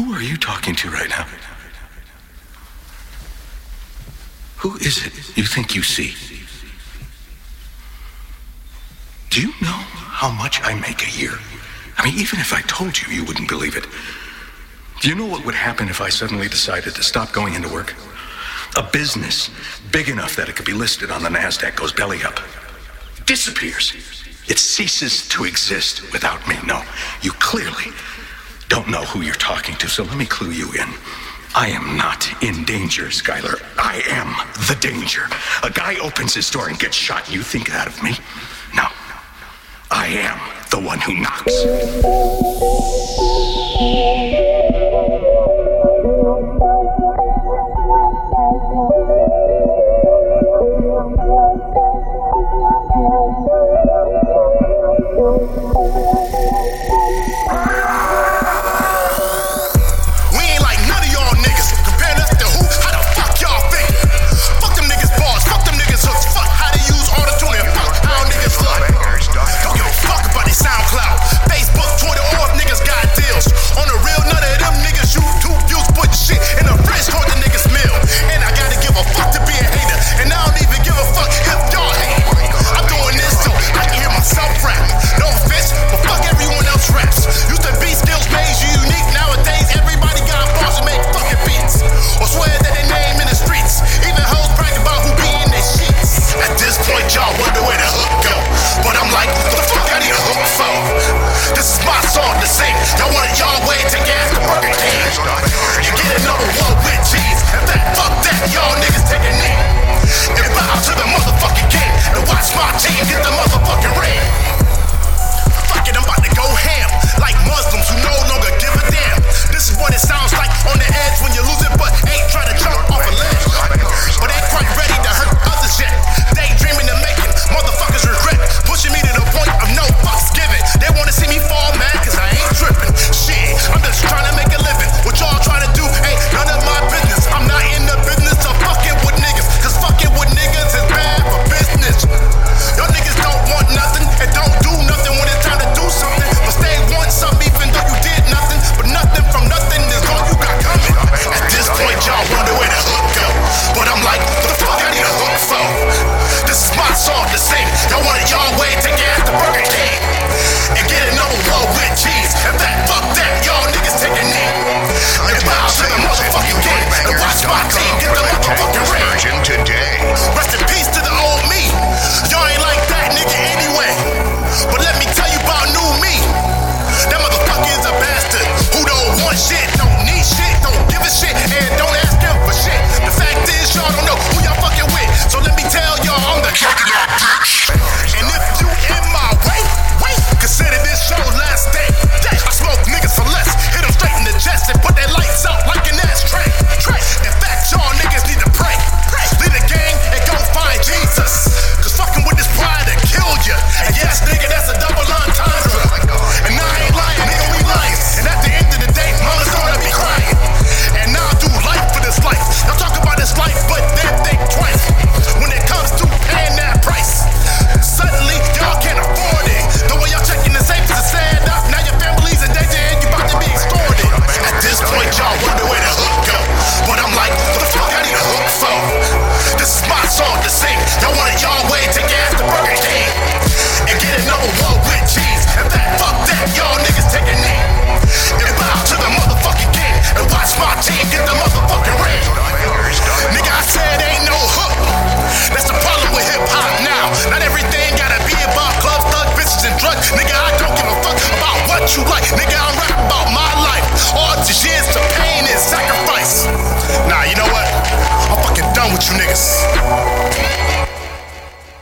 Who are you talking to right now? Who is it you think you see? Do you know how much I make a year? I mean, even if I told you, you wouldn't believe it. Do you know what would happen if I suddenly decided to stop going into work? A business big enough that it could be listed on the NASDAQ goes belly up, disappears. It ceases to exist without me. No, you clearly don't know who you're talking to, so let me clue you in. I am not in danger, Skyler. I am the danger. A guy opens his door and gets shot. and You think that of me? No. I am the one who knocks. even where the hook go. But I'm like, what the fuck I need a hook for? This is my song to sing. Y'all want it y'all way, to get the Burger King. You get another one with cheese. If that fuck that, y'all niggas take a knee. And bow to the motherfucking king. And watch my team get the